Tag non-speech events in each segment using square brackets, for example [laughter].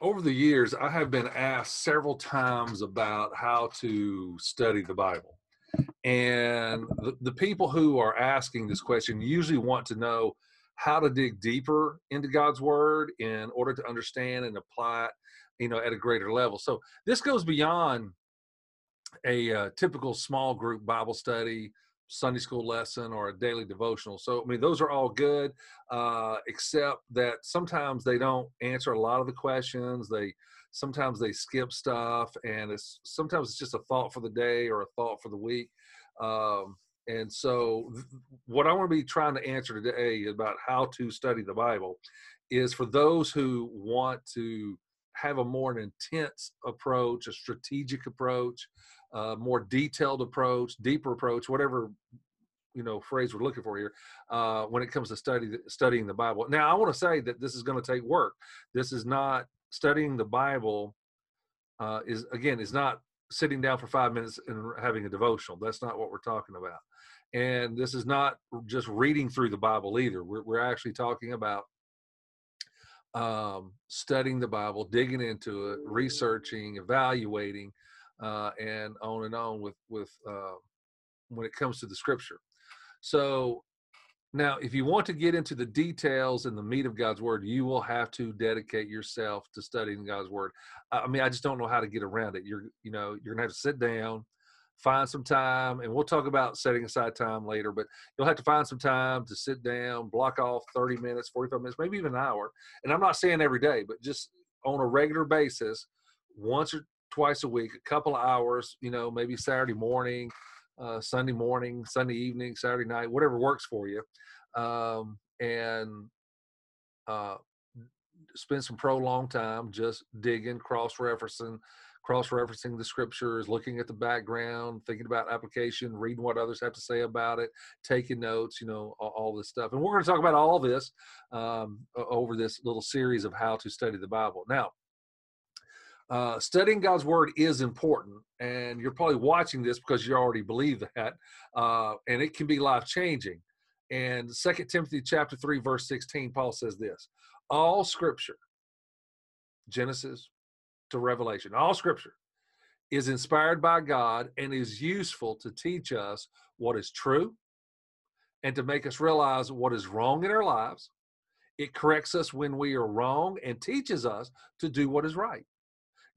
over the years, I have been asked several times about how to study the Bible. And the, the people who are asking this question usually want to know how to dig deeper into God's word in order to understand and apply it, you know, at a greater level. So this goes beyond a uh, typical small group Bible study, Sunday school lesson, or a daily devotional. So, I mean, those are all good, uh, except that sometimes they don't answer a lot of the questions. They sometimes they skip stuff, and it's sometimes it's just a thought for the day or a thought for the week. Um, and so, th- what I want to be trying to answer today about how to study the Bible is for those who want to have a more intense approach, a strategic approach, a more detailed approach, deeper approach, whatever you know phrase we're looking for here uh, when it comes to study studying the Bible. Now, I want to say that this is going to take work. This is not studying the Bible. Uh, is again is not sitting down for five minutes and having a devotional. That's not what we're talking about. And this is not just reading through the Bible either. We're, we're actually talking about um, studying the Bible, digging into it, researching, evaluating, uh, and on and on with with uh, when it comes to the Scripture. So now, if you want to get into the details and the meat of God's Word, you will have to dedicate yourself to studying God's Word. I mean, I just don't know how to get around it. You're you know you're gonna have to sit down find some time and we'll talk about setting aside time later but you'll have to find some time to sit down block off 30 minutes 45 minutes maybe even an hour and i'm not saying every day but just on a regular basis once or twice a week a couple of hours you know maybe saturday morning uh, sunday morning sunday evening saturday night whatever works for you um, and uh, spend some prolonged time just digging cross-referencing cross-referencing the scriptures, looking at the background, thinking about application, reading what others have to say about it, taking notes, you know, all, all this stuff. And we're going to talk about all this um, over this little series of how to study the Bible. Now, uh, studying God's word is important, and you're probably watching this because you already believe that, uh, and it can be life changing. And Second Timothy chapter three verse sixteen, Paul says this: All Scripture, Genesis, to Revelation. All scripture is inspired by God and is useful to teach us what is true and to make us realize what is wrong in our lives. It corrects us when we are wrong and teaches us to do what is right.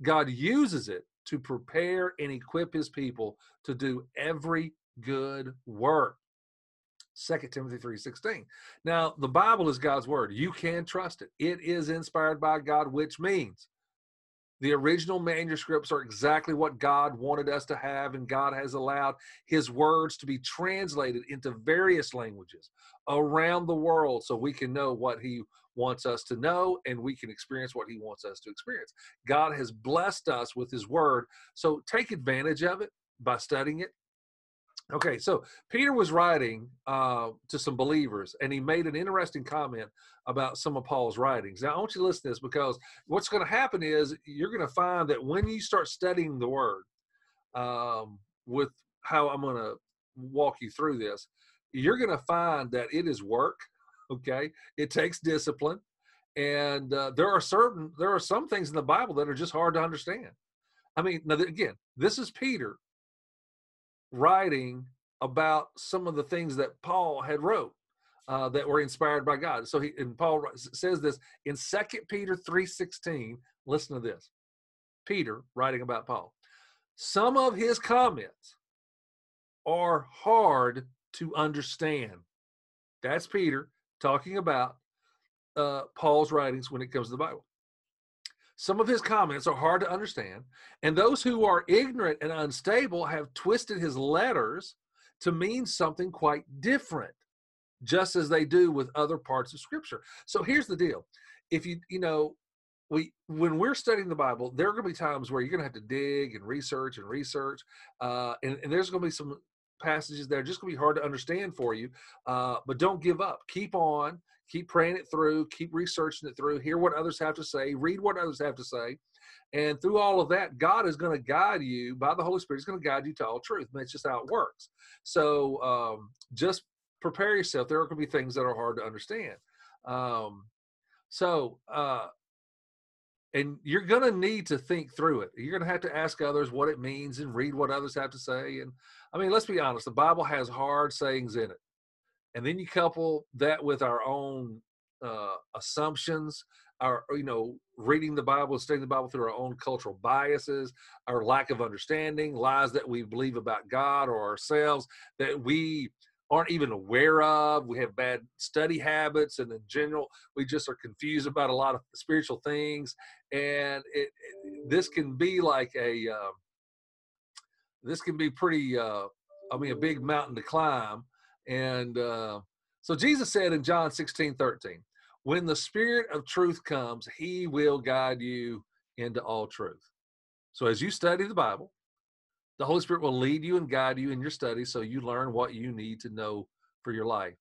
God uses it to prepare and equip his people to do every good work. 2 Timothy 3:16. Now, the Bible is God's word. You can trust it. It is inspired by God, which means the original manuscripts are exactly what God wanted us to have, and God has allowed His words to be translated into various languages around the world so we can know what He wants us to know and we can experience what He wants us to experience. God has blessed us with His word, so take advantage of it by studying it Okay, so Peter was writing uh, to some believers, and he made an interesting comment about some of Paul's writings. Now, I want you to listen to this because what's going to happen is you're going to find that when you start studying the Word, um, with how I'm going to walk you through this, you're going to find that it is work. Okay, it takes discipline, and uh, there are certain there are some things in the Bible that are just hard to understand. I mean, now again, this is Peter writing about some of the things that Paul had wrote uh, that were inspired by God. So he and Paul says this in Second Peter 3:16. Listen to this. Peter writing about Paul. Some of his comments are hard to understand. That's Peter talking about uh, Paul's writings when it comes to the Bible. Some of his comments are hard to understand, and those who are ignorant and unstable have twisted his letters to mean something quite different, just as they do with other parts of Scripture. So here's the deal: if you you know we when we're studying the Bible, there are going to be times where you're going to have to dig and research and research, uh, and, and there's going to be some passages that are just going to be hard to understand for you. Uh, but don't give up. Keep on keep praying it through, keep researching it through, hear what others have to say, read what others have to say. And through all of that, God is going to guide you by the Holy Spirit. He's going to guide you to all truth. That's just how it works. So um, just prepare yourself. There are going to be things that are hard to understand. Um, so uh, and you're going to need to think through it. You're going to have to ask others what it means and read what others have to say. And I mean, let's be honest, the Bible has hard sayings in it. And then you couple that with our own uh, assumptions, our, you know, reading the Bible, studying the Bible through our own cultural biases, our lack of understanding, lies that we believe about God or ourselves that we aren't even aware of. We have bad study habits, and in general, we just are confused about a lot of spiritual things. And it, it this can be like a uh, this can be pretty. Uh, I mean, a big mountain to climb. And uh, so Jesus said in John 16, 13, when the Spirit of truth comes, He will guide you into all truth. So as you study the Bible, the Holy Spirit will lead you and guide you in your study so you learn what you need to know for your life.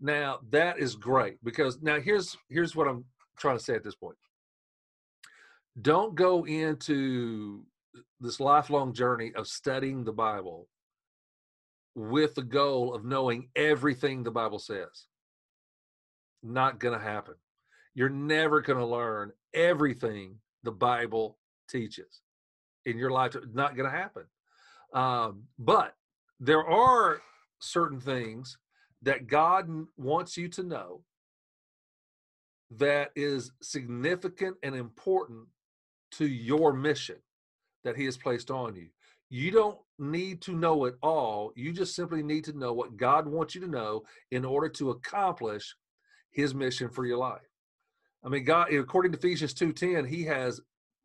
Now, that is great because now here's here's what I'm trying to say at this point. Don't go into this lifelong journey of studying the Bible with the goal of knowing everything the Bible says. Not going to happen. You're never going to learn everything the Bible teaches in your life. Not going to happen. Um, but there are certain things that God wants you to know that is significant and important to your mission that He has placed on you. You don't need to know it all. You just simply need to know what God wants you to know in order to accomplish His mission for your life. I mean, God, according to Ephesians 2:10, He has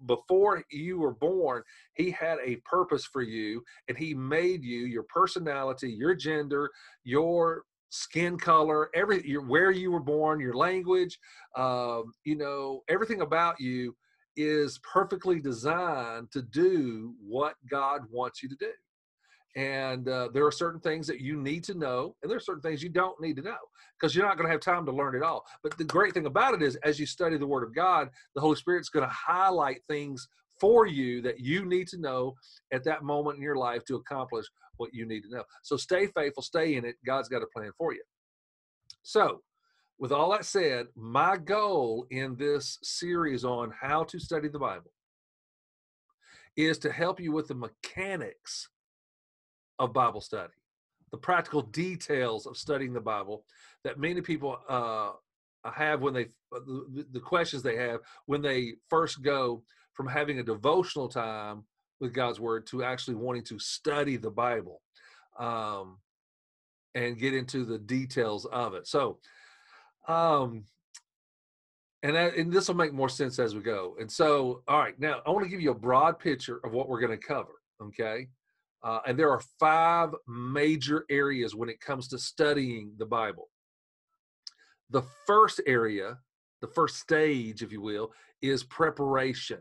before you were born, he had a purpose for you and he made you your personality, your gender, your skin color, every your, where you were born, your language, um, you know, everything about you is perfectly designed to do what God wants you to do. And uh, there are certain things that you need to know, and there are certain things you don't need to know because you're not going to have time to learn it all. But the great thing about it is, as you study the Word of God, the Holy Spirit's going to highlight things for you that you need to know at that moment in your life to accomplish what you need to know. So stay faithful, stay in it. God's got a plan for you. So, with all that said, my goal in this series on how to study the Bible is to help you with the mechanics of Bible study, the practical details of studying the Bible that many people uh, have when they, uh, the, the questions they have when they first go from having a devotional time with God's Word to actually wanting to study the Bible um, and get into the details of it. So, um, and, and this will make more sense as we go. And so, all right, now I want to give you a broad picture of what we're going to cover. Okay. Uh, and there are five major areas when it comes to studying the Bible. The first area, the first stage, if you will, is preparation.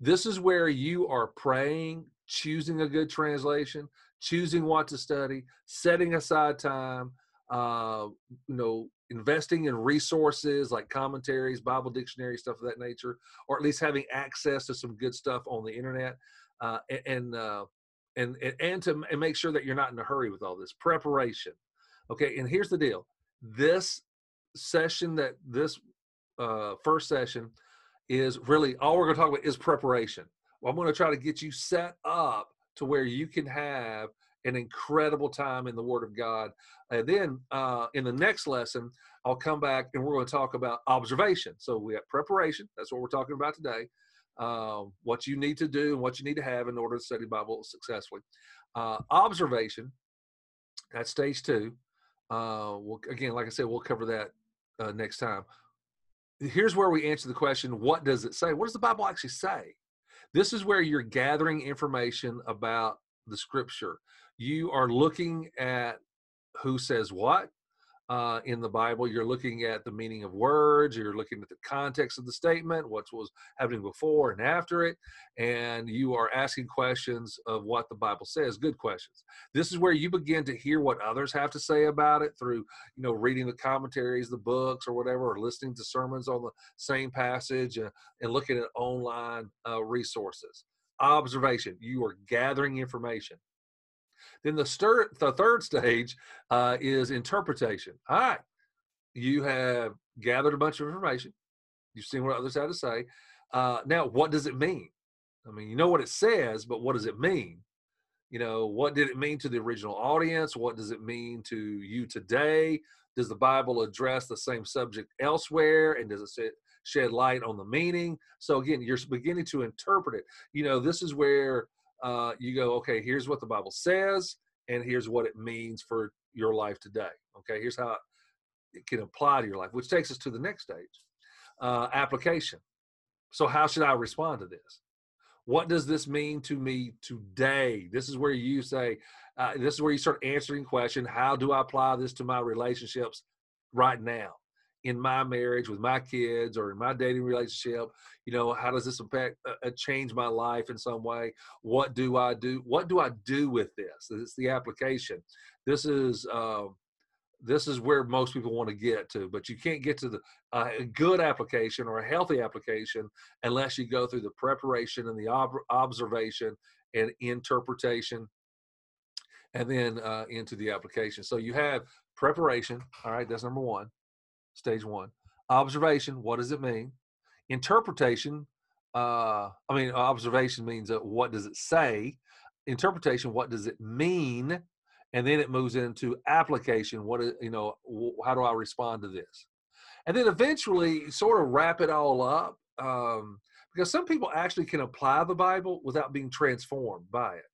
This is where you are praying, choosing a good translation, choosing what to study, setting aside time, uh, you know, investing in resources like commentaries, Bible dictionary, stuff of that nature, or at least having access to some good stuff on the internet. Uh, and uh, and and to and make sure that you're not in a hurry with all this preparation. Okay and here's the deal. This session that this uh, first session is really all we're going to talk about is preparation. Well, i'm going to try to get you set up to where you can have an incredible time in the word of god. And then uh, in the next lesson i'll come back and we're going to talk about observation. So we have preparation. That's what we're talking about today uh, what you need to do and what you need to have in order to study Bible successfully. Uh, observation, that's stage two. Uh, we'll, again, like I said, we'll cover that uh, next time. Here's where we answer the question what does it say? What does the Bible actually say? This is where you're gathering information about the scripture. You are looking at who says what, uh, in the Bible. You're looking at the meaning of words, you're looking at the context of the statement, what was happening before and after it, and you are asking questions of what the Bible says, good questions. This is where you begin to hear what others have to say about it through, you know, reading the commentaries, the books, or whatever, or listening to sermons on the same passage and, and looking at online uh, resources. Observation, you are gathering information. Then the, stir, the third stage uh, is interpretation. All right, you have gathered a bunch of information. You've seen what others had to say. Uh, now, what does it mean? I mean, you know what it says, but what does it mean? You know, what did it mean to the original audience? What does it mean to you today? Does the Bible address the same subject elsewhere? And does it shed light on the meaning? So, again, you're beginning to interpret it. You know, this is where uh, you go, okay, here's what the Bible says, and here's what it means for your life today. Okay, here's how it can apply to your life, which takes us to the next stage uh, application. So, how should I respond to this? What does this mean to me today? This is where you say, uh, this is where you start answering question. How do I apply this to my relationships right now? In my marriage with my kids or in my dating relationship you know how does this affect uh, uh, change my life in some way? What do i do? What do i do with this? It's the application. This is uh, this is where most people want to get to but you can't get to the uh, a good application or a healthy application unless you go through the preparation and the ob- observation and interpretation and then uh, into the application. So you have preparation all right that's number one stage one. Observation what does it mean? Interpretation uh, i mean observation means uh, what does it say? Interpretation what does it mean? And then it moves into application what is you know how do i respond to this? And then eventually sort of wrap it all up um, because some people actually can apply the bible without being transformed by it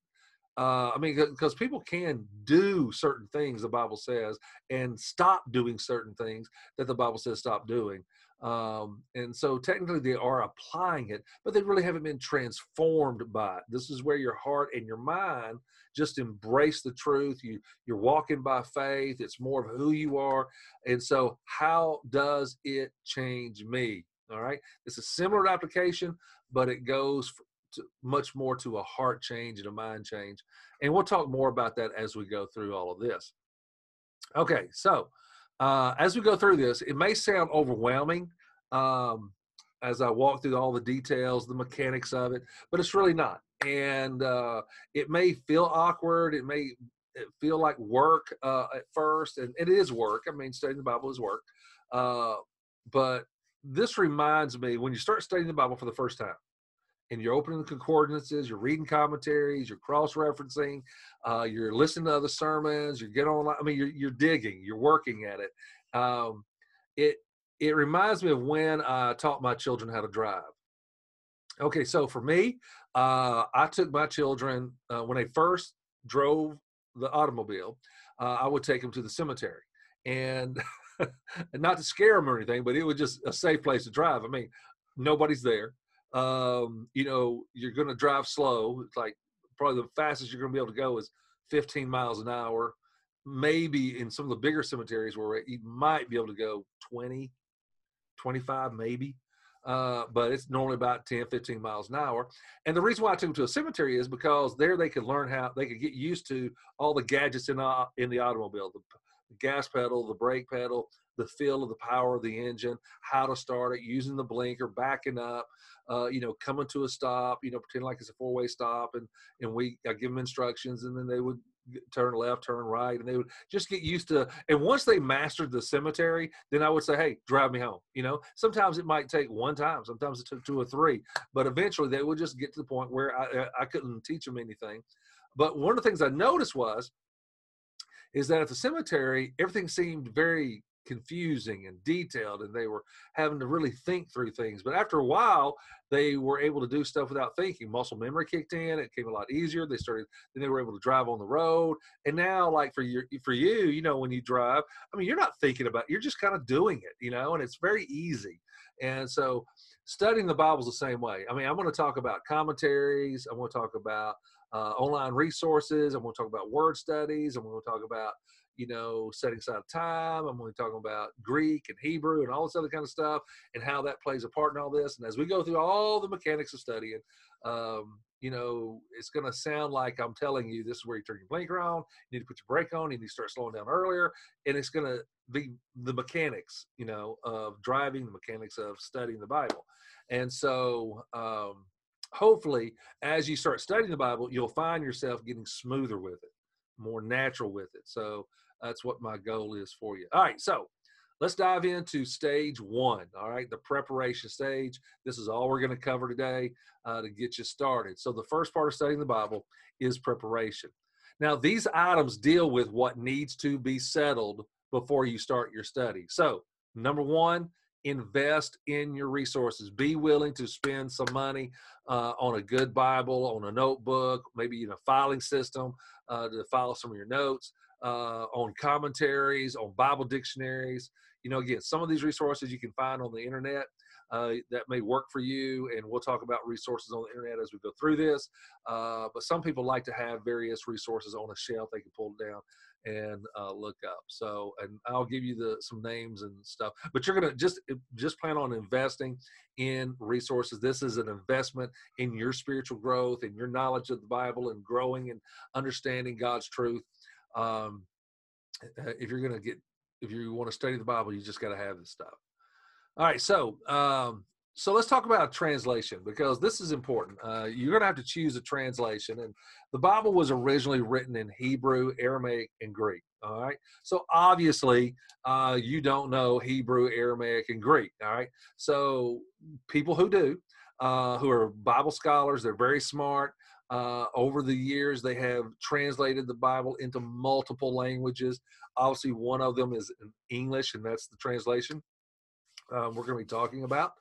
uh, I mean, because people can do certain things the Bible says and stop doing certain things that the Bible says stop doing. Um, and so technically they are applying it, but they really haven't been transformed by it. This is where your heart and your mind just embrace the truth. You you're walking by faith. It's more of who you are. And so how does it change me? All right. It's a similar application, but it goes to, much more to a heart change and a mind change. And we'll talk more about that as we go through all of this. Okay, so uh, as we go through this, it may sound overwhelming um, as I walk through all the details, the mechanics of it, but it's really not. And uh, it may feel awkward. It may feel like work uh, at first, and it is work. I mean, studying the Bible is work. Uh, but this reminds me when you start studying the Bible for the first time, and you're opening the concordances, you're reading commentaries, you're cross-referencing, uh, you're listening to other sermons, you're getting online. I mean, you're you're digging, you're working at it. Um, it it reminds me of when I taught my children how to drive. Okay, so for me, uh, I took my children uh, when they first drove the automobile. Uh, I would take them to the cemetery, and [laughs] not to scare them or anything, but it was just a safe place to drive. I mean, nobody's there um, you know, you're going to drive slow. It's like probably the fastest you're going to be able to go is 15 miles an hour. Maybe in some of the bigger cemeteries where you might be able to go 20, 25, maybe. Uh, but it's normally about 10, 15 miles an hour. And the reason why I took them to a cemetery is because there they could learn how they could get used to all the gadgets in, uh, in the automobile, the, the gas pedal, the brake pedal, the feel of the power of the engine, how to start it, using the blinker, backing up, uh, you know, coming to a stop, you know, pretending like it's a four way stop, and and we I give them instructions, and then they would turn left, turn right, and they would just get used to. And once they mastered the cemetery, then I would say, "Hey, drive me home." You know, sometimes it might take one time, sometimes it took two or three, but eventually they would just get to the point where I I couldn't teach them anything. But one of the things I noticed was is that at the cemetery everything seemed very confusing and detailed and they were having to really think through things. But after a while they were able to do stuff without thinking. Muscle memory kicked in it came a lot easier they started then they were able to drive on the road. And now like for your for you you know when you drive i mean you're not thinking about it, you're just kind of doing it you know and it's very easy. And so studying the bible's the same way. I mean i'm going to talk about commentaries i'm going to talk about uh, online resources i'm going to talk about word studies i'm going to talk about you know, setting aside time. I'm only talking about Greek and Hebrew and all this other kind of stuff and how that plays a part in all this. And as we go through all the mechanics of studying, um, you know, it's going to sound like I'm telling you this is where you turn your blinker on, you need to put your brake on, you need to start slowing down earlier. And it's going to be the mechanics, you know, of driving, the mechanics of studying the Bible. And so, um, hopefully, as you start studying the Bible, you'll find yourself getting smoother with it, more natural with it. So, that's what my goal is for you. All right. So, let's dive into stage one. All right, the preparation stage. This is all we're going to cover today uh, to get you started. So, the first part of studying the Bible is preparation. Now, these items deal with what needs to be settled before you start your study. So, number one, invest in your resources. Be willing to spend some money uh, on a good Bible, on a notebook, maybe even a filing system uh, to file some of your notes, uh, on commentaries, on Bible dictionaries. You know, again, some of these resources you can find on the internet. Uh, that may work for you, and we'll talk about resources on the internet as we go through this. Uh, but some people like to have various resources on a shelf they can pull down and uh, look up. So, and I'll give you the some names and stuff. But you're gonna just just plan on investing in resources. This is an investment in your spiritual growth and your knowledge of the Bible and growing and understanding God's truth. Um, uh, if you're gonna get if you want to study the Bible, you just got to have this stuff. All right, so um, so let's talk about translation because this is important. Uh, you're going to have to choose a translation, and the Bible was originally written in Hebrew, Aramaic, and Greek. All right, so obviously uh, you don't know Hebrew, Aramaic, and Greek. All right, so people who do, uh, who are Bible scholars, they're very smart. Uh, over the years, they have translated the Bible into multiple languages. Obviously, one of them is English, and that's the translation um, we're going to be talking about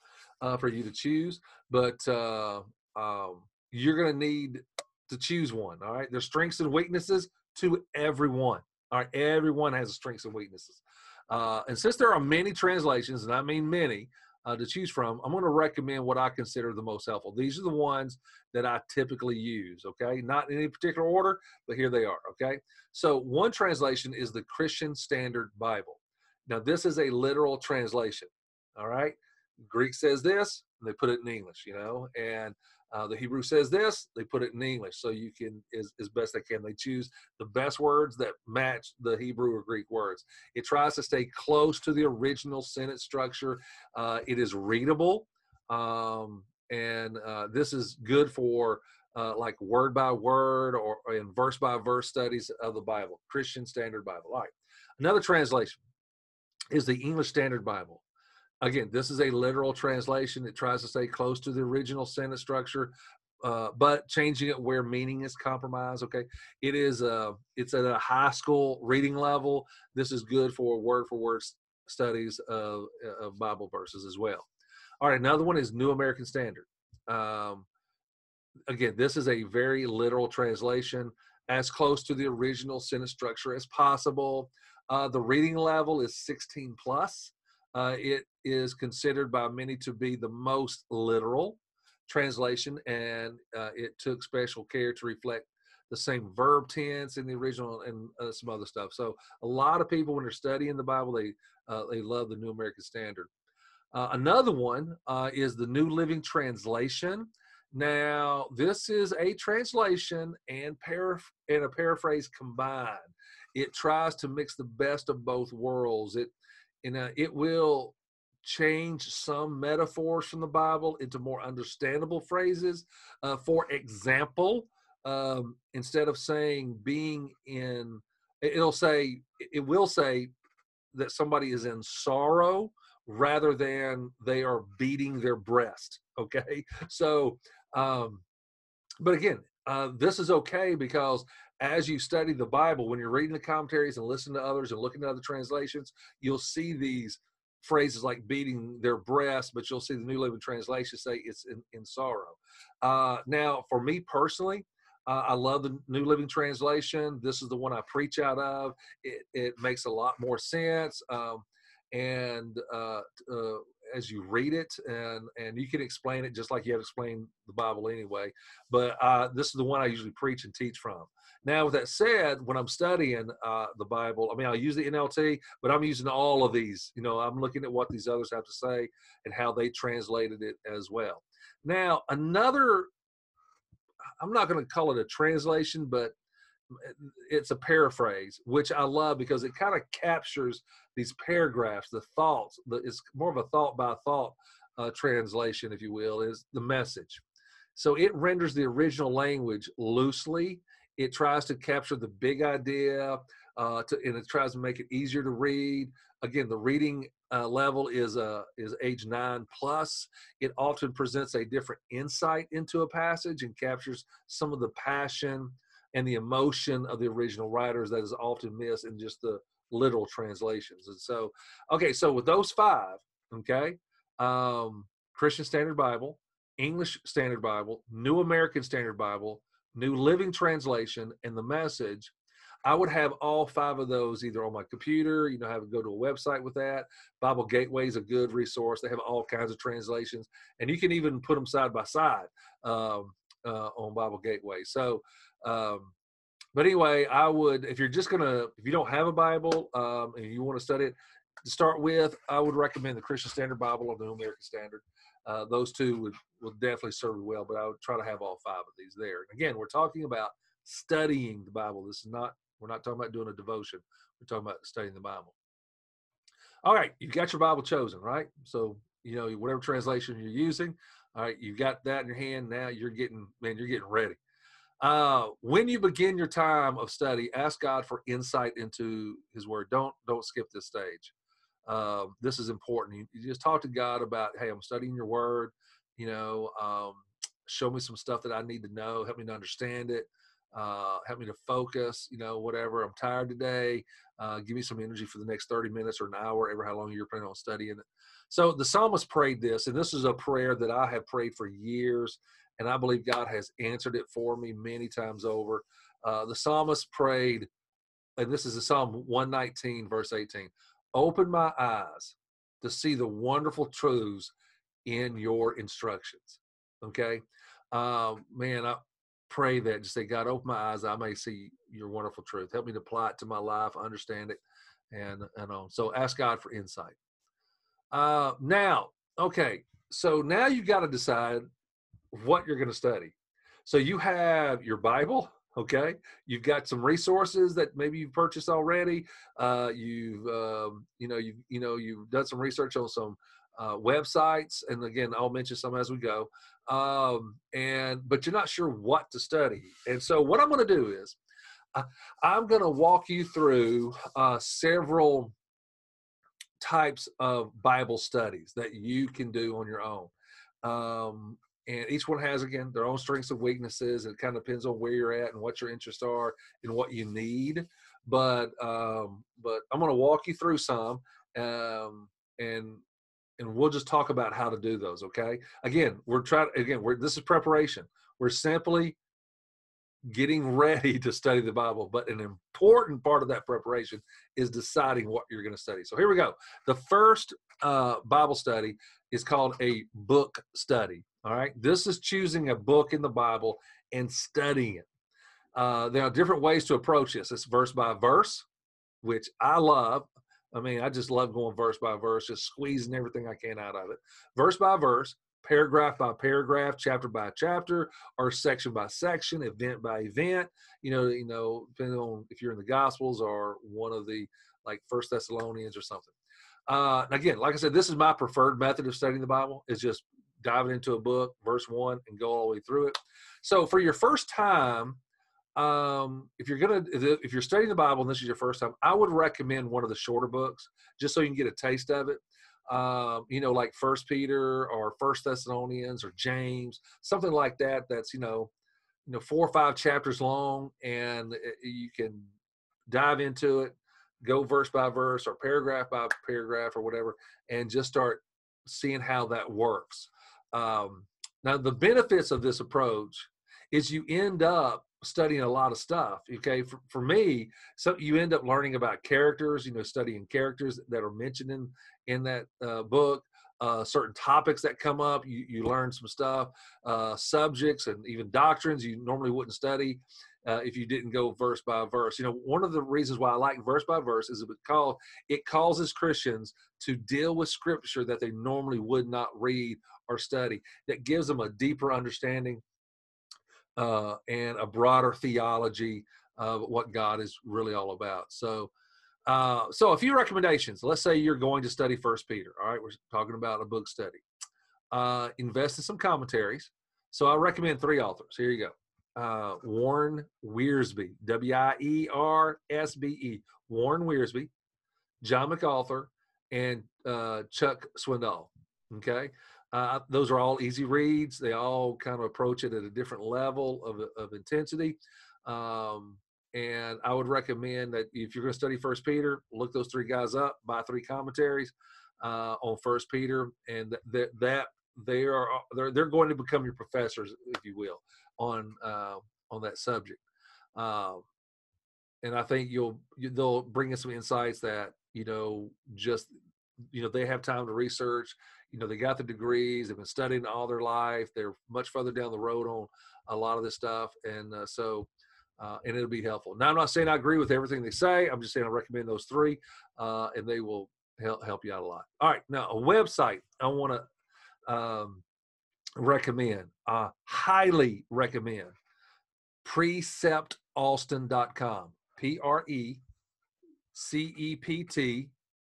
uh, for you to choose. But uh, um, you're going to need to choose one. All right. There's strengths and weaknesses to everyone. All right. Everyone has strengths and weaknesses. Uh, and since there are many translations, and I mean many, uh, to choose from, I'm going to recommend what I consider the most helpful. These are the ones that I typically use, okay? Not in any particular order, but here they are, okay? So, one translation is the Christian Standard Bible. Now, this is a literal translation. All right. Greek says this, and they put it in English, you know, and uh, the Hebrew says this, they put it in English. So you can, as, as best they can, they choose the best words that match the Hebrew or Greek words. It tries to stay close to the original sentence structure. Uh, it is readable. Um, and uh, this is good for uh, like word by word or, or in verse by verse studies of the Bible, Christian Standard Bible. All right. Another translation is the English Standard Bible again, this is a literal translation. It tries to stay close to the original sentence structure, uh, but changing it where meaning is compromised. Okay, it is uh, it's at a high school reading level. This is good for word for word studies of, of Bible verses as well. All right, another one is New American Standard. Um, again, this is a very literal translation, as close to the original sentence structure as possible. Uh, the reading level is 16 plus. Uh, it is considered by many to be the most literal translation, and uh, it took special care to reflect the same verb tense in the original and uh, some other stuff. So a lot of people, when they're studying the Bible, they uh, they love the New American Standard. Uh, another one uh, is the New Living Translation. Now, this is a translation and, paraph- and a paraphrase combined. It tries to mix the best of both worlds. It and uh, it will change some metaphors from the Bible into more understandable phrases. Uh, for example, um, instead of saying being in, it'll say, it will say that somebody is in sorrow rather than they are beating their breast. [laughs] Okay. So, um, but again, uh, this is okay because as you study the Bible, when you're reading the commentaries and listening to others and looking at other translations, you'll see these phrases like beating their breast, but you'll see the New Living Translation say it's in, in sorrow. Uh, now, for me personally, uh, I love the New Living Translation. This is the one I preach out of. It, it makes a lot more sense. Um, and uh, uh as you read it, and and you can explain it just like you have to explain the Bible anyway. But uh, this is the one I usually preach and teach from. Now, with that said, when I'm studying uh, the Bible, I mean, I use the NLT, but I'm using all of these. You know, I'm looking at what these others have to say and how they translated it as well. Now, another, I'm not going to call it a translation, but it's a paraphrase, which I love because it kind of captures these paragraphs, the thoughts. The, it's more of a thought by thought uh, translation, if you will, is the message. So it renders the original language loosely it tries to capture the big idea, uh, to, and it tries to make it easier to read. again, the reading uh, level is uh, is age nine plus. It often presents a different insight into a passage and captures some of the passion and the emotion of the original writers that is often missed in just the literal translations. And so, okay, so with those five, okay, um, Christian Standard Bible, English Standard Bible, New American Standard Bible, New Living Translation, and the Message. I would have all five of those either on my computer, you know, have go to a website with that. Bible Gateway is a good resource. They have all kinds of translations, and you can even put them side by side um, uh, on Bible Gateway. So, um, but anyway, I would, if you're just gonna, if you don't have a Bible um, and you want to study it, to start with, I would recommend the Christian Standard Bible or the New American Standard. Uh, those two would, would definitely serve well, but I would try to have all five of these there. And again, we're talking about studying the Bible. This is not, we're not talking about doing a devotion. We're talking about studying the Bible. All right, you've got your Bible chosen, right? So, you know, whatever translation you're using, all right, you've got that in your hand. Now you're getting, man, you're getting ready. Uh, when you begin your time of study, ask God for insight into His Word. Don't don't skip this stage. Uh, this is important. You, you, just talk to God about, hey, I'm studying Your Word. You know, um, show me some stuff that I need to know. Help me to understand it. Uh, help me to focus. You know, whatever. I'm tired today. Uh, give me some energy for the next 30 minutes or an hour, ever how long you're planning on studying it. So the psalmist prayed this, and this is a prayer that I have prayed for years and I believe God has answered it for me many times over. Uh, the psalmist prayed, and this is the Psalm 119, verse 18 Open my eyes to see the wonderful truths in your instructions. Okay. Um, man, I pray that just say, God, open my eyes, I may see your wonderful truth. Help me to apply it to my life, understand it, and and on. So ask God for insight. Uh, now, okay, so now you've got to decide what you're going to study. So you have your Bible, okay? You've got some resources that maybe you've purchased already. Uh, you've um, you know you you know you've done some research on some uh, websites, and again, I'll mention some as we go. Um, and but you're not sure what to study, and so what I'm going to do is uh, I'm going to walk you through uh, several types of Bible studies that you can do on your own. Um, and each one has again their own strengths and weaknesses. It kind of depends on where you're at and what your interests are and what you need. But um but i'm going to walk you through some um and and we'll just talk about how to do those okay? Again we're trying again we're this is preparation. We're simply getting [laughs] ready to study the bible but an important part of that preparation is deciding what you're going to study. So here we go. The first uh, bible study is called a book study all right. This is choosing a book in the Bible and studying it. Uh, there are different ways to approach this. It's verse by verse, which I love. I mean, I just love going verse by verse, just squeezing everything I can out of it. Verse by verse, paragraph by paragraph, chapter by chapter, or section by section, event by event. You know, you know, depending on if you're in the Gospels or one of the like First Thessalonians or something. Uh, again, like I said, this is my preferred method of studying the Bible. Is just diving into a book, verse one, and go all the way through it. So for your first time, um, if you're gonna if you're studying the Bible and this is your first time, I would recommend one of the shorter books just so you can get a taste of it. Um, you know, like First Peter or First Thessalonians or James, something like that. That's you know, you know, four or five chapters long, and you can dive into it, go verse by verse or paragraph by paragraph or whatever, and just start seeing how that works. Um, now, the benefits of this approach is you end up studying a lot of stuff. Okay, for, for me, so you end up learning about characters. You know, studying characters that are mentioned in in that uh, book. Uh, certain topics that come up, you, you learn some stuff, uh, subjects, and even doctrines you normally wouldn't study uh, if you didn't go verse by verse. You know, one of the reasons why I like verse by verse is because it causes Christians to deal with scripture that they normally would not read or study. That gives them a deeper understanding uh, and a broader theology of what God is really all about. So, uh, so a few recommendations. Let's say you're going to study First Peter. All right, we're talking about a book study. Uh, invest in some commentaries. So I recommend three authors. Here you go uh, Warren Wiersbe, W I E R S B E, Warren Wiersbe, John MacArthur, and uh, Chuck Swindoll. Okay. Uh, those are all easy reads. They all kind of approach it at a different level of, of intensity. Um, and I would recommend that if you're going to study First Peter, look those three guys up, buy three commentaries uh, on First Peter, and that that they are they're they're going to become your professors, if you will, on uh, on that subject. Um, and I think you'll you, they'll bring us some insights that you know just you know they have time to research you know they got the degrees they've been studying all their life they're much further down the road on a lot of this stuff and uh, so uh, and it'll be helpful now i'm not saying i agree with everything they say i'm just saying i recommend those three uh, and they will help, help you out a lot all right now a website i want to um, recommend uh, highly recommend preceptaustin.com p-r-e-c-e-p-t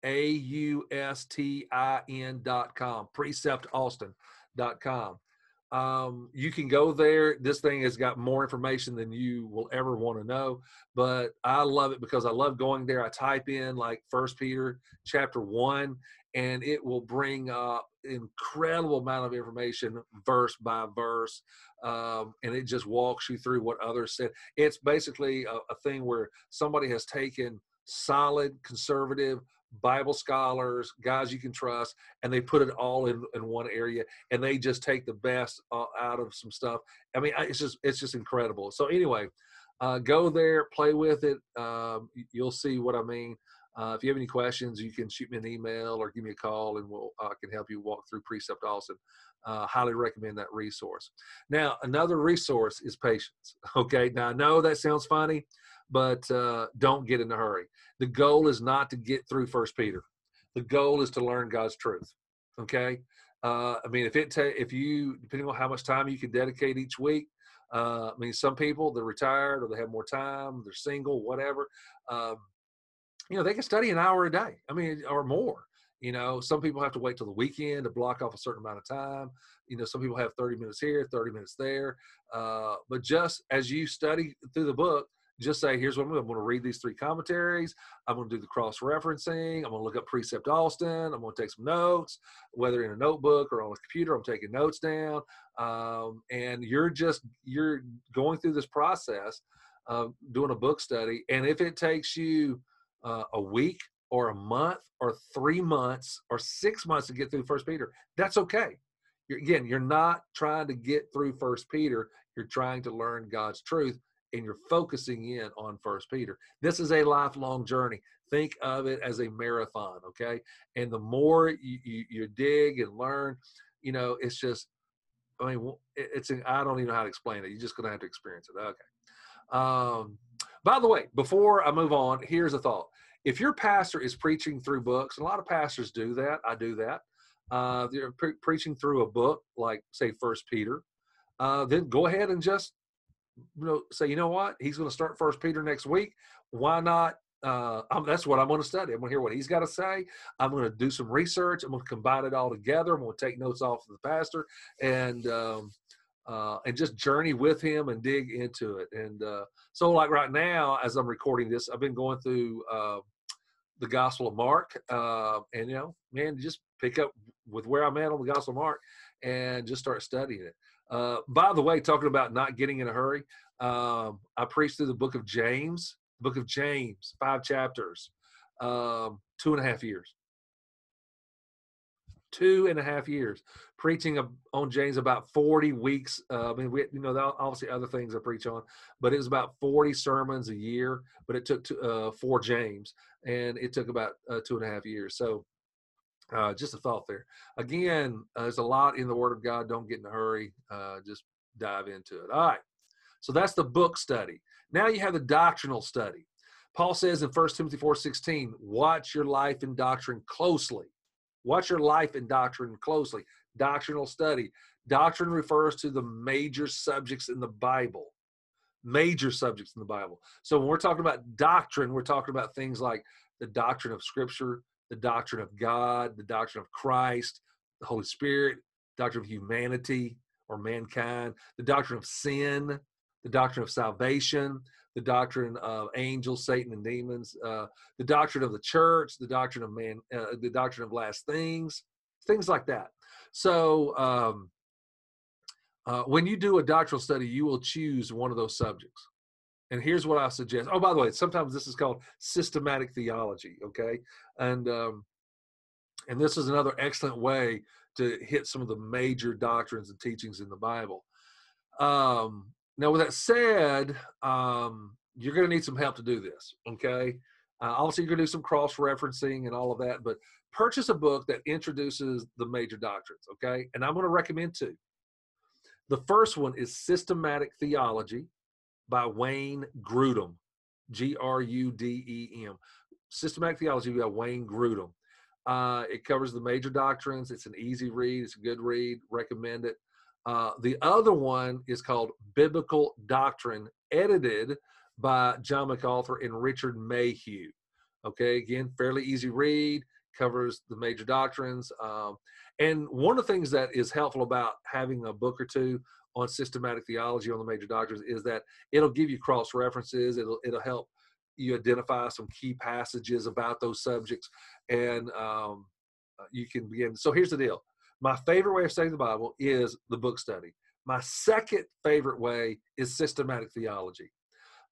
a U S T I N dot com, preceptaustin dot com. Um, you can go there. This thing has got more information than you will ever want to know, but I love it because I love going there. I type in like First Peter chapter one, and it will bring up incredible amount of information verse by verse um, and it just walks you through what others said it's basically a, a thing where somebody has taken solid conservative Bible scholars, guys you can trust, and they put it all in, in one area, and they just take the best uh, out of some stuff. I mean, it's just it's just incredible. So anyway, uh, go there, play with it. Um, you'll see what I mean. Uh, if you have any questions, you can shoot me an email or give me a call, and we'll I can help you walk through Precept Austin. Uh, highly recommend that resource. Now, another resource is patience. [laughs] Okay, now I know that sounds funny, but uh, don't get in a hurry. The goal is not to get through First Peter. The goal is to learn God's truth. Okay. Uh, I mean, if it ta- if you depending on how much time you can dedicate each week. Uh, I mean, some people they're retired or they have more time, they're single, whatever. Um, you know, they can study an hour a day. I mean, or more. You know, some people have to wait till the weekend to block off a certain amount of time. You know, some people have 30 minutes here, 30 minutes there. Uh, but just as you study through the book, just say, here's what I'm going to, I'm to read these three commentaries. I'm going to do the cross referencing. I'm going to look up Precept Austin. I'm going to take some notes, whether in a notebook or on a computer. I'm taking notes down. Um, and you're just, you're going through this process of doing a book study. And if it takes you uh, a week or a month or three months or six months to get through First Peter, that's okay. You're, again, you're not trying to get through First Peter. You're trying to learn God's truth and you're focusing in on first peter. This is a lifelong journey. Think of it as a marathon okay? And the more you, you, you dig and learn you know it's just i mean it's i don't even know how to explain it. You're just gonna have to experience it. Okay. Um, by the way before i move on here's a thought if your pastor is preaching through books a lot of pastors do that i do that uh, they're pre- preaching through a book like say first peter uh, then go ahead and just you know, say, you know what, he's going to start First Peter next week. Why not? Uh, that's what I'm going to study. I'm going to hear what he's got to say. I'm going to do some research. I'm going to combine it all together. I'm going to take notes off of the pastor and um, uh, and just journey with him and dig into it. And uh, so, like right now, as I'm recording this, I've been going through uh, the Gospel of Mark, uh, and you know, man, just pick up with where I'm at on the Gospel of Mark and just start studying it. Uh, by the way, talking about not getting in a hurry, um, I preached through the book of James, book of James, five chapters, um, two and a half years. Two and a half years preaching on James about 40 weeks. Uh, I mean, we, you know, obviously other things I preach on, but it was about 40 sermons a year, but it took to, uh, James and it took about uh, two and a half years. So uh, just a thought there. Again, uh, there's a lot in the Word of God. Don't get in a hurry. Uh, just dive into it. All right. So that's the book study. Now you have the doctrinal study. Paul says in 1 Timothy 4:16, watch your life and doctrine closely. Watch your life and doctrine closely. Doctrinal study. Doctrine refers to the major subjects in the Bible. Major subjects in the Bible. So when we're talking about doctrine, we're talking about things like the doctrine of Scripture, the doctrine of God, the doctrine of Christ, the Holy Spirit, doctrine of humanity or mankind, the doctrine of sin, the doctrine of salvation, the doctrine of angels, Satan, and demons, uh, the doctrine of the church, the doctrine of man, uh, the doctrine of last things, things like that. So um, uh, when you do a doctrinal study, you will choose one of those subjects. And here's what I suggest. Oh, by the way, sometimes this is called systematic theology. Okay, and um, and this is another excellent way to hit some of the major doctrines and teachings in the Bible. Um, now, with that said, um, you're going to need some help to do this. Okay. Uh, also, you're going to do some cross referencing and all of that, but purchase a book that introduces the major doctrines. Okay. And I'm going to recommend two. The first one is Systematic Theology by Wayne Grudem, G R U D E M. Systematic Theology by Wayne Grudem. Uh, it covers the major doctrines. It's an easy read. It's a good read. Recommend it. Uh, the other one is called Biblical Doctrine, edited by John MacArthur and Richard Mayhue. Okay, again, fairly easy read, covers the major doctrines. Um, and one of the things that is helpful about having a book or two on systematic theology on the major doctrines is that it'll give you cross references. It'll it'll help you identify some key passages about those subjects, and um, uh, you can begin. So here's the deal: my favorite way of studying the Bible is the book study. My second favorite way is systematic theology.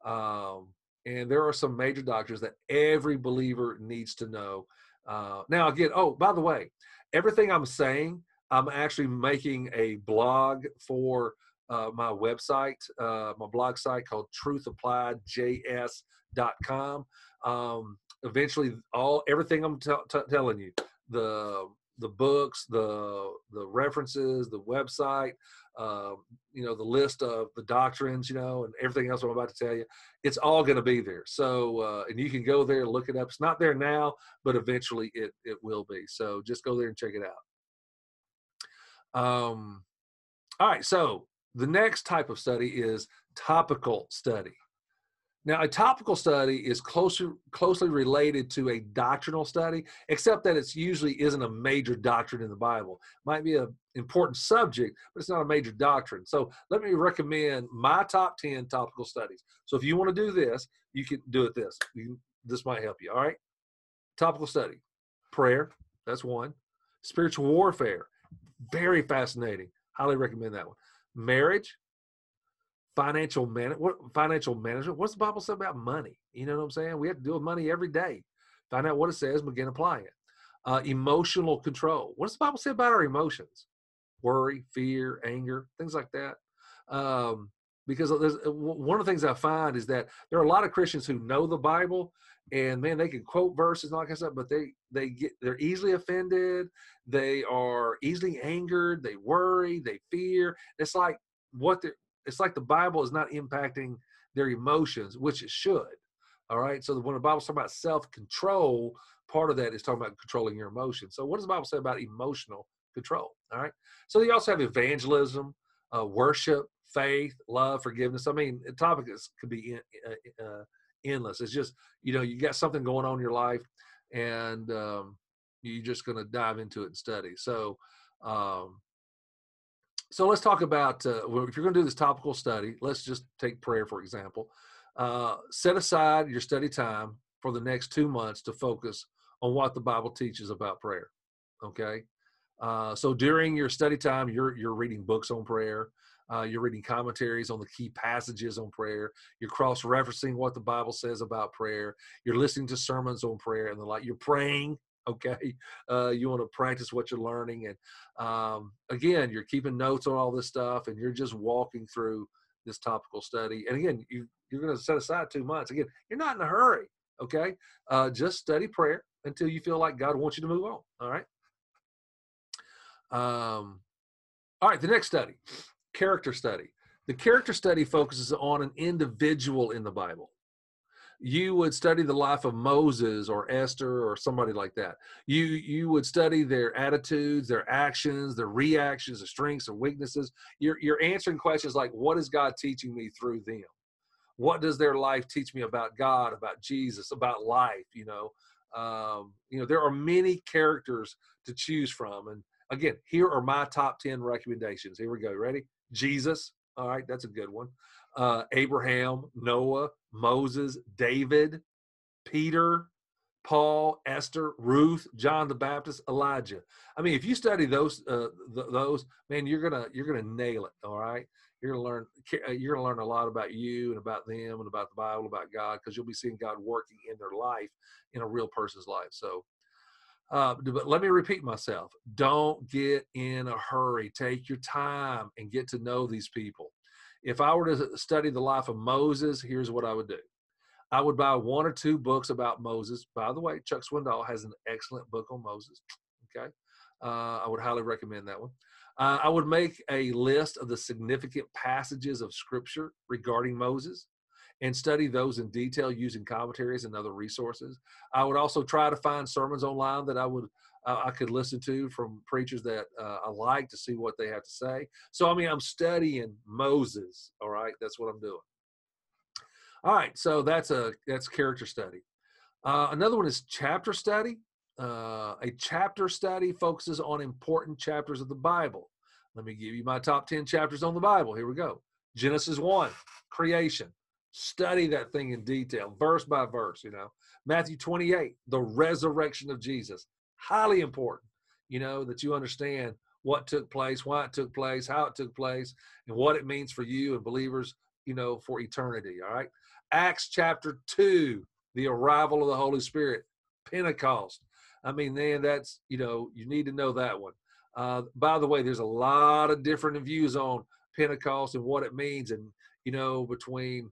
Um, and there are some major doctrines that every believer needs to know. Uh, now, again, oh, by the way, everything I'm saying, I'm actually making a blog for uh, my website, uh, my blog site called truthappliedjs.com. Um, eventually, all everything I'm t- t- telling you, the the books, the the references, the website, uh, you know, the list of the doctrines, you know, and everything else I'm about to tell you, it's all going to be there. So, uh, and you can go there, look it up. It's not there now, but eventually it it will be. So just go there and check it out. Um, all right. So the next type of study is topical study. Now, a topical study is closer, closely related to a doctrinal study, except that it's usually isn't a major doctrine in the Bible. Might be an important subject, but it's not a major doctrine. So let me recommend my top 10 topical studies. So if you want to do this, you can do it this. You, this might help you. All right. Topical study, prayer, that's one. Spiritual warfare, very fascinating. Highly recommend that one. Marriage, financial man what financial management what's the bible say about money? You know what i'm saying? We have to deal with money every day. Find out what it says begin applying it. Uh, emotional control. What does the bible say about our emotions? Worry fear anger things like that. Um, because uh, one of the things i find is that there are a lot of christians who know the bible and man they can quote verses and all that kind of stuff but they they get they're easily offended they are easily angered they worry they fear. It's like what they're it's like the Bible is not impacting their emotions, which it should. All right. So when the Bible's talking about self control, part of that is talking about controlling your emotions. So what does the Bible say about emotional control? All right. So you also have evangelism, uh, worship, faith, love, forgiveness. I mean, the topic is, could be in, uh, uh, endless. It's just, you know, you got something going on in your life and um, you're just going to dive into it and study. So, um, so let's talk about uh, if you're going to do this topical study let's just take prayer for example. Uh, set aside your study time for the next two months to focus on what the bible teaches about prayer okay? Uh, so during your study time you're you're reading books on prayer uh, you're reading commentaries on the key passages on prayer you're cross-referencing what the bible says about prayer you're listening to sermons on prayer and the like you're praying okay uh, you want to practice what you're learning and um, again you're keeping notes on all this stuff and you're just walking through this topical study and again you, you're going to set aside two months. Again you're not in a hurry okay? Uh, just study prayer until you feel like god wants you to move on all right? Um, all right the next study character study. The character study focuses on an individual in the bible you would study the life of Moses or Esther or somebody like that. You you would study their attitudes, their actions, their reactions, their strengths and weaknesses. You're you're answering questions like, what is God teaching me through them? What does their life teach me about God, about Jesus, about life? You know, um, you know, there are many characters to choose from. And again, here are my top 10 recommendations. Here we go. Ready? Jesus. All right, that's a good one. Uh, Abraham, Noah, Moses, David, Peter, Paul, Esther, Ruth, John the Baptist, Elijah. I mean, if you study those, uh, th- those, man, you're gonna you're gonna nail it. All right, you're gonna learn uh, you're gonna learn a lot about you and about them and about the Bible, about God, because you'll be seeing God working in their life, in a real person's life. So, uh, but let me repeat myself: don't get in a hurry. Take your time and get to know these people. If I were to study the life of Moses, here's what I would do. I would buy one or two books about Moses. By the way, Chuck Swindoll has an excellent book on Moses. Okay. Uh, I would highly recommend that one. Uh, I would make a list of the significant passages of scripture regarding Moses and study those in detail using commentaries and other resources. I would also try to find sermons online that I would uh, I could listen to from preachers that uh, I like to see what they have to say. So I mean, I'm studying Moses. All right, that's what I'm doing. All right, so that's a that's character study. Uh, another one is chapter study. Uh, a chapter study focuses on important chapters of the Bible. Let me give you my top 10 chapters on the Bible. Here we go. Genesis 1, creation. Study that thing in detail, verse by verse, you know. Matthew 28, the resurrection of Jesus. Highly important, you know, that you understand what took place, why it took place, how it took place, and what it means for you and believers, you know, for eternity. All right. Acts chapter 2, the arrival of the Holy Spirit, Pentecost. I mean, man, that's, you know, you need to know that one. Uh, by the way, there's a lot of different views on Pentecost and what it means, and, you know, between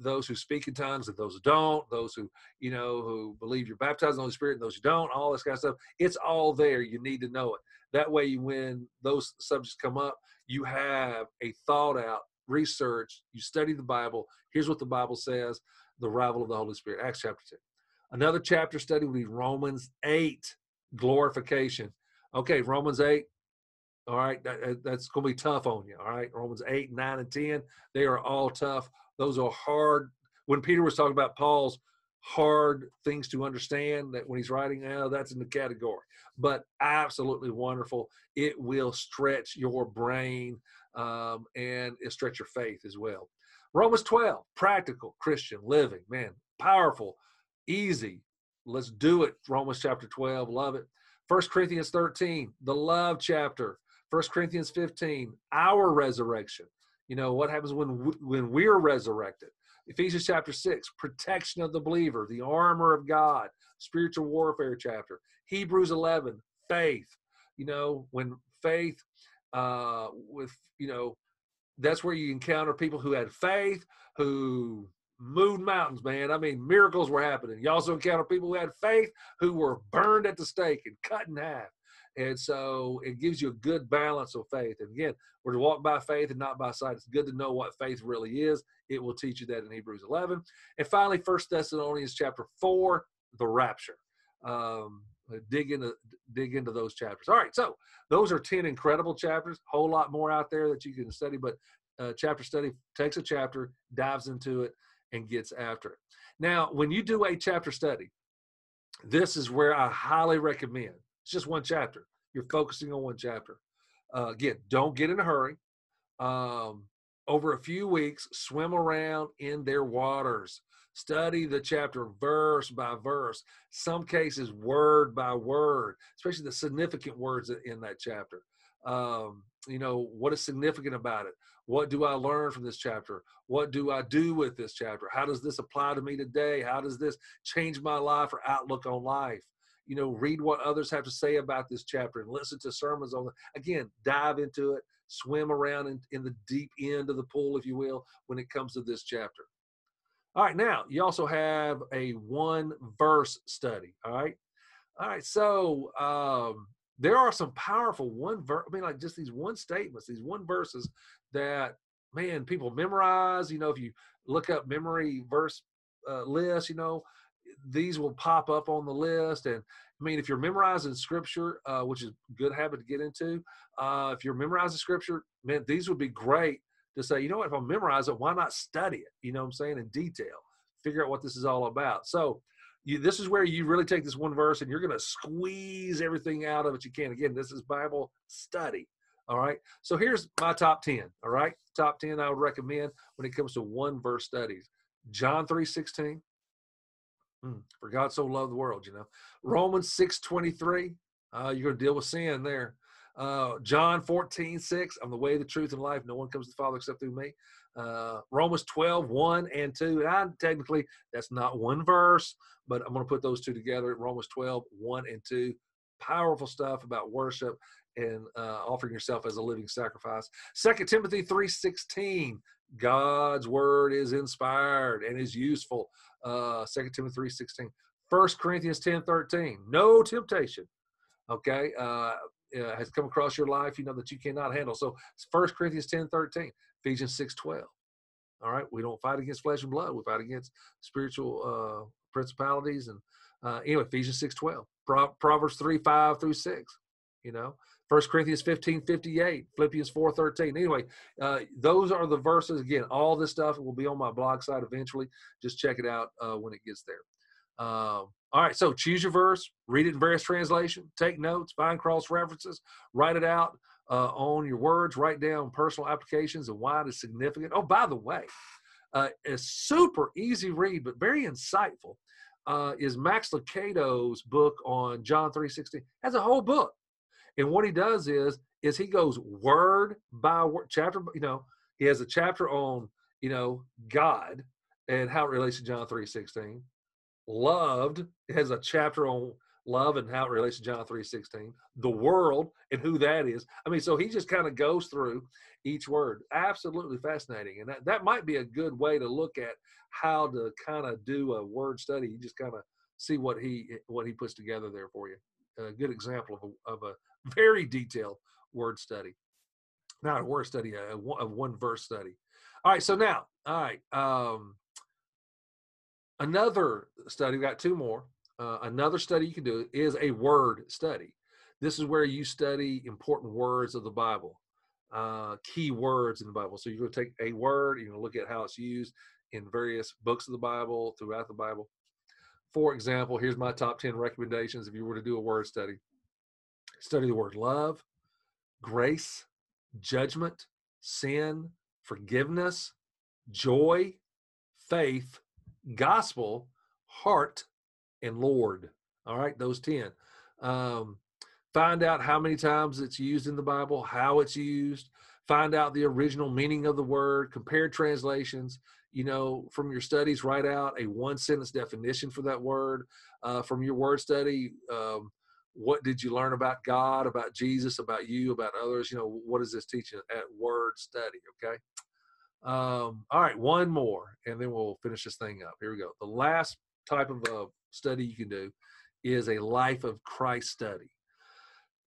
those who speak in tongues and those who don't, those who, you know, who believe you're baptized in the Holy Spirit and those who don't, all this kind of stuff. It's all there. You need to know it. That way, when those subjects come up, you have a thought out research, you study the Bible. Here's what the Bible says the arrival of the Holy Spirit, Acts chapter 2. Another chapter study would be Romans 8, glorification. Okay, Romans 8, all right, that, that's going to be tough on you. All right, Romans 8, 9, and 10, they are all tough. Those are hard. When Peter was talking about Paul's hard things to understand, that when he's writing, oh, that's in the category. But absolutely wonderful. It will stretch your brain um, and it stretch your faith as well. Romans 12, practical Christian living, man, powerful, easy. Let's do it. Romans chapter 12, love it. First Corinthians 13, the love chapter. First Corinthians 15, our resurrection. You know what happens when when we're resurrected. Ephesians chapter 6, protection of the believer, the armor of God, spiritual warfare chapter. Hebrews 11, faith. You know, when faith uh, with you know that's where you encounter people who had faith who moved mountains man i mean miracles were happening you also encounter people who had faith who were burned at the stake and cut in half and so it gives you a good balance of faith and again we're to walk by faith and not by sight it's good to know what faith really is it will teach you that in hebrews 11 and finally first thessalonians chapter 4 the rapture um, dig into dig into those chapters. All right, so those are ten incredible chapters. Whole lot more out there that you can study, but uh, chapter study takes a chapter, dives into it, and gets after it. Now, when you do a chapter study, this is where I highly recommend. It's just one chapter. You're focusing on one chapter. Uh, again, don't get in a hurry. Um, over a few weeks, swim around in their waters. Study the chapter verse by verse, some cases word by word, especially the significant words in that chapter. Um, you know, what is significant about it? What do I learn from this chapter? What do I do with this chapter? How does this apply to me today? How does this change my life or outlook on life? You know, read what others have to say about this chapter and listen to sermons on it. Again, dive into it, swim around in, in the deep end of the pool, if you will, when it comes to this chapter. All right, now you also have a one verse study. All right. All right. So um, there are some powerful one verse, I mean, like just these one statements, these one verses that, man, people memorize. You know, if you look up memory verse uh, list, you know, these will pop up on the list. And I mean, if you're memorizing scripture, uh, which is a good habit to get into, uh, if you're memorizing scripture, man, these would be great to say, you know what, if I memorize it, why not study it? You know what I'm saying? In detail, figure out what this is all about. So you, this is where you really take this one verse and you're going to squeeze everything out of it you can. Again, this is Bible study. All right. So here's my top 10. All right. Top 10 I would recommend when it comes to one verse studies. John 3 16. Mm, for God so loved the world, you know. Romans 6 23. Uh, you're going to deal with sin there. Uh, John 14 6. I'm the way, the truth, and life. No one comes to the Father except through me. Uh, Romans 12 1 and 2. And I technically, that's not one verse, but I'm going to put those two together. Romans 12 1 and 2 powerful stuff about worship and uh, offering yourself as a living sacrifice. Second Timothy 3.16, God's word is inspired and is useful. Uh, Second Timothy 3.16. 1 Corinthians 10.13, no temptation, okay, uh, uh, has come across your life, you know, that you cannot handle. So 1 Corinthians 10.13, Ephesians 6.12. All right, we don't fight against flesh and blood. We fight against spiritual uh, principalities and uh, anyway, Ephesians 6.12. Pro- Proverbs 3, 5 through 6. You know, First Corinthians 15, 58, Philippians 4, 13. Anyway, uh, those are the verses. Again, all this stuff will be on my blog site eventually. Just check it out uh, when it gets there. Um, all right, so choose your verse, read it in various translations, take notes, find cross references, write it out uh, on your words, write down personal applications and why it is significant. Oh, by the way, uh, a super easy read, but very insightful uh, is Max Lucado's book on John 3.16. Has a whole book. And what he does is, is he goes word by word, chapter, you know, he has a chapter on, you know, God and how it relates to John 3.16. Loved has a chapter on love and how it relates to John 3.16. The world and who that is. I mean, so he just kind of goes through each word. Absolutely fascinating. And that, that might be a good way to look at how to kind of do a word study. You just kind of see what he what he puts together there for you. A good example of a, of a [laughs] very detailed word study. Not a word study, a, a one verse study. All right, so now, all right, um, another study. We got two more. Uh, another study you can do is a word study. This is where you study important words of the Bible, uh, key words in the Bible. So you're going to take a word, you're going to look at how it's used, in various books of the Bible, throughout the Bible. For example, here's my top 10 recommendations if you were to do a word study. Study the word love, grace, judgment, sin, forgiveness, joy, faith, gospel, heart, and Lord. All right, those 10. Um, find out how many times it's used in the Bible, how it's used, find out the original meaning of the word, compare translations, you know, from your studies, write out a one sentence definition for that word. Uh, from your word study, um, what did you learn about God, about Jesus, about you, about others? You know, what is this teaching at word study? Okay. Um, all right, one more, and then we'll finish this thing up. Here we go. The last type of uh, study you can do is a life of Christ study.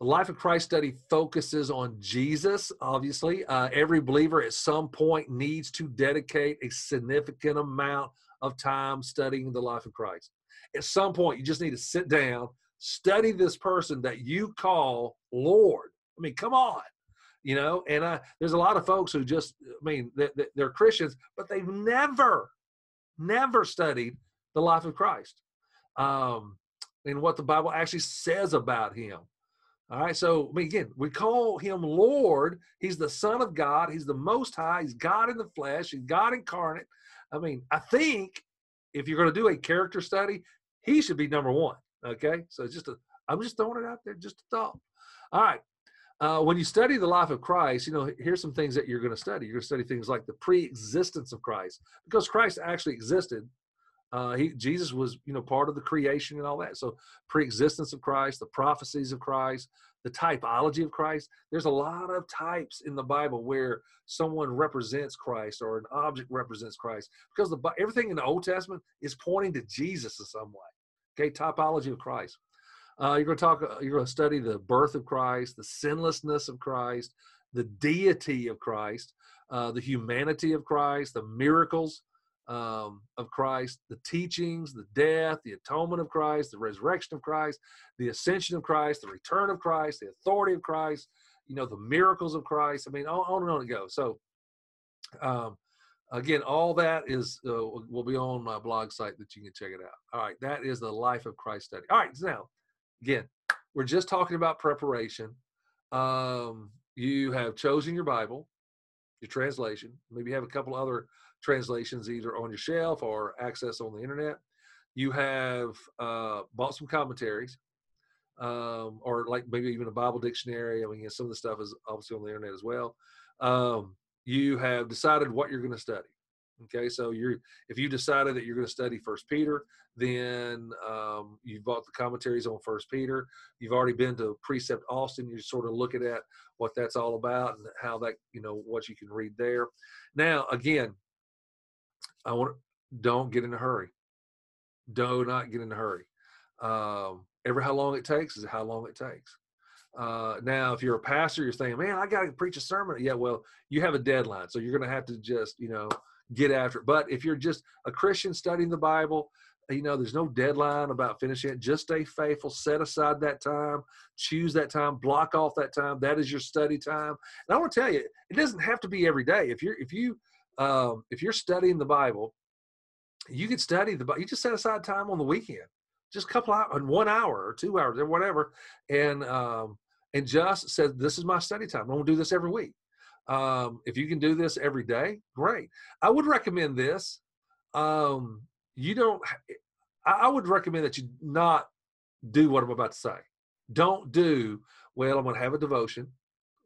The Life of Christ study focuses on Jesus, obviously. Uh, every believer at some point needs to dedicate a significant amount of time studying the life of Christ. At some point, you just need to sit down, study this person that you call Lord. I mean, come on. You know, and uh, there's a lot of folks who just, I mean, they're, they're Christians, but they've never, never studied the life of Christ um, and what the Bible actually says about him. All right, so I mean, again, we call him Lord. He's the Son of God. He's the Most High. He's God in the flesh. He's God incarnate. I mean, I think if you're going to do a character study, he should be number one. Okay, so just a, I'm just throwing it out there, just a thought. All right, uh, when you study the life of Christ, you know, here's some things that you're going to study. You're going to study things like the pre-existence of Christ, because Christ actually existed uh, he Jesus was you know part of the creation and all that. So pre-existence of Christ, the prophecies of Christ, the typology of Christ. There's a lot of types in the Bible where someone represents Christ or an object represents Christ because the everything in the Old Testament is pointing to Jesus in some way. Okay, typology of Christ. Uh, you're going to talk. Uh, you're going to study the birth of Christ, the sinlessness of Christ, the deity of Christ, uh, the humanity of Christ, the miracles um, of Christ, the teachings, the death, the atonement of Christ, the resurrection of Christ, the ascension of Christ, the return of Christ, the authority of Christ, you know, the miracles of Christ. I mean, on, on and on it goes. So, um, again, all that is uh, will be on my blog site that you can check it out. All right, that is the life of Christ study. All right, now, again, we're just talking about preparation. Um, you have chosen your Bible, your translation. Maybe you have a couple other translations either on your shelf or access on the internet. You have uh, bought some commentaries, um, or like maybe even a Bible dictionary. I mean, some of the stuff is obviously on the internet as well. Um, you have decided what you're going to study. Okay, so you're if you decided that you're going to study First Peter, then um, you've bought the commentaries on First Peter. You've already been to Precept Austin. You're sort of looking at what that's all about and how that you know what you can read there. Now, again, I want don't get in a hurry. Do not get in a hurry. Um, every how long it takes is how long it takes. Uh, now, if you're a pastor, you're saying, "Man, I got to preach a sermon." Yeah, well, you have a deadline, so you're going to have to just, you know, get after it. But if you're just a Christian studying the Bible, you know, there's no deadline about finishing it. Just stay faithful. Set aside that time. Choose that time. Block off that time. That is your study time. And I want to tell you, it doesn't have to be every day. If you're if you um, if you're studying the Bible, you can study the Bible. You just set aside time on the weekend, just a couple hours, one hour or two hours or whatever, and um, and just said, "This is my study time. I'm going to do this every week." Um, if you can do this every day, great. I would recommend this. Um, you don't, I would recommend that you not do what I'm about to say. Don't do, well, I'm going to have a devotion.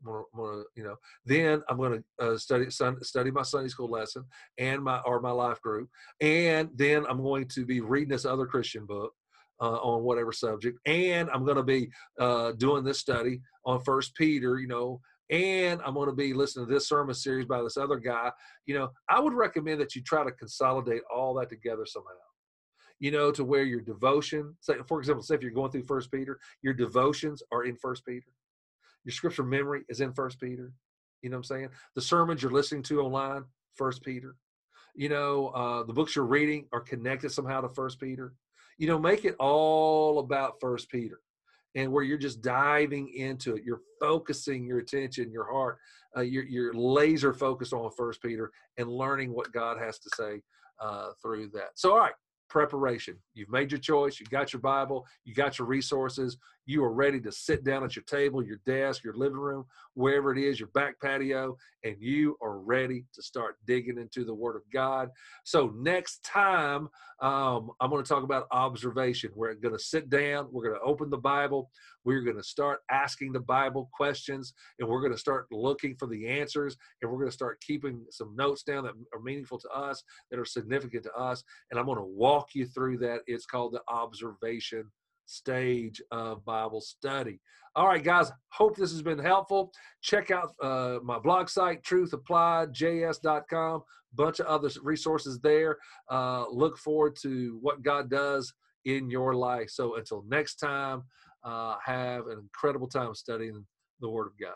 Gonna, you know, then I'm going to uh, study study my Sunday school lesson and my or my life group, and then I'm going to be reading this other Christian book uh, on whatever subject, and I'm going to be uh, doing this study on First Peter, you know, and I'm going to be listening to this sermon series by this other guy, you know, I would recommend that you try to consolidate all that together somehow. You know, to where your devotion, say for example, say if you're going through First Peter, your devotions are in First Peter. Your scripture memory is in First Peter. You know what I'm saying? The sermons you're listening to online, First Peter. You know, uh, the books you're reading are connected somehow to First Peter. You know, make it all about First Peter and where you're just diving into it you're focusing your attention your heart uh, you're, you're, laser focused on first peter and learning what god has to say uh, through that so all right preparation. You've made your choice. You got your Bible. You got your resources. You are ready to sit down at your table, your desk, your living room, wherever it is, your back patio, and you are ready to start digging into the Word of God. So, next time, um, I'm going to talk about observation. We're going to sit down, we're going to open the Bible, we're going to start asking the Bible questions, and we're going to start looking for the answers, and we're going to start keeping some notes down that are meaningful to us, that are significant to us. And I'm going to walk you through that. It's called the observation stage of Bible study. All right, guys, hope this has been helpful. Check out uh, my blog site, truthappliedjs.com. Bunch of other resources there. Uh, look forward to what God does in your life. So until next time, uh, have an incredible time studying the Word of God.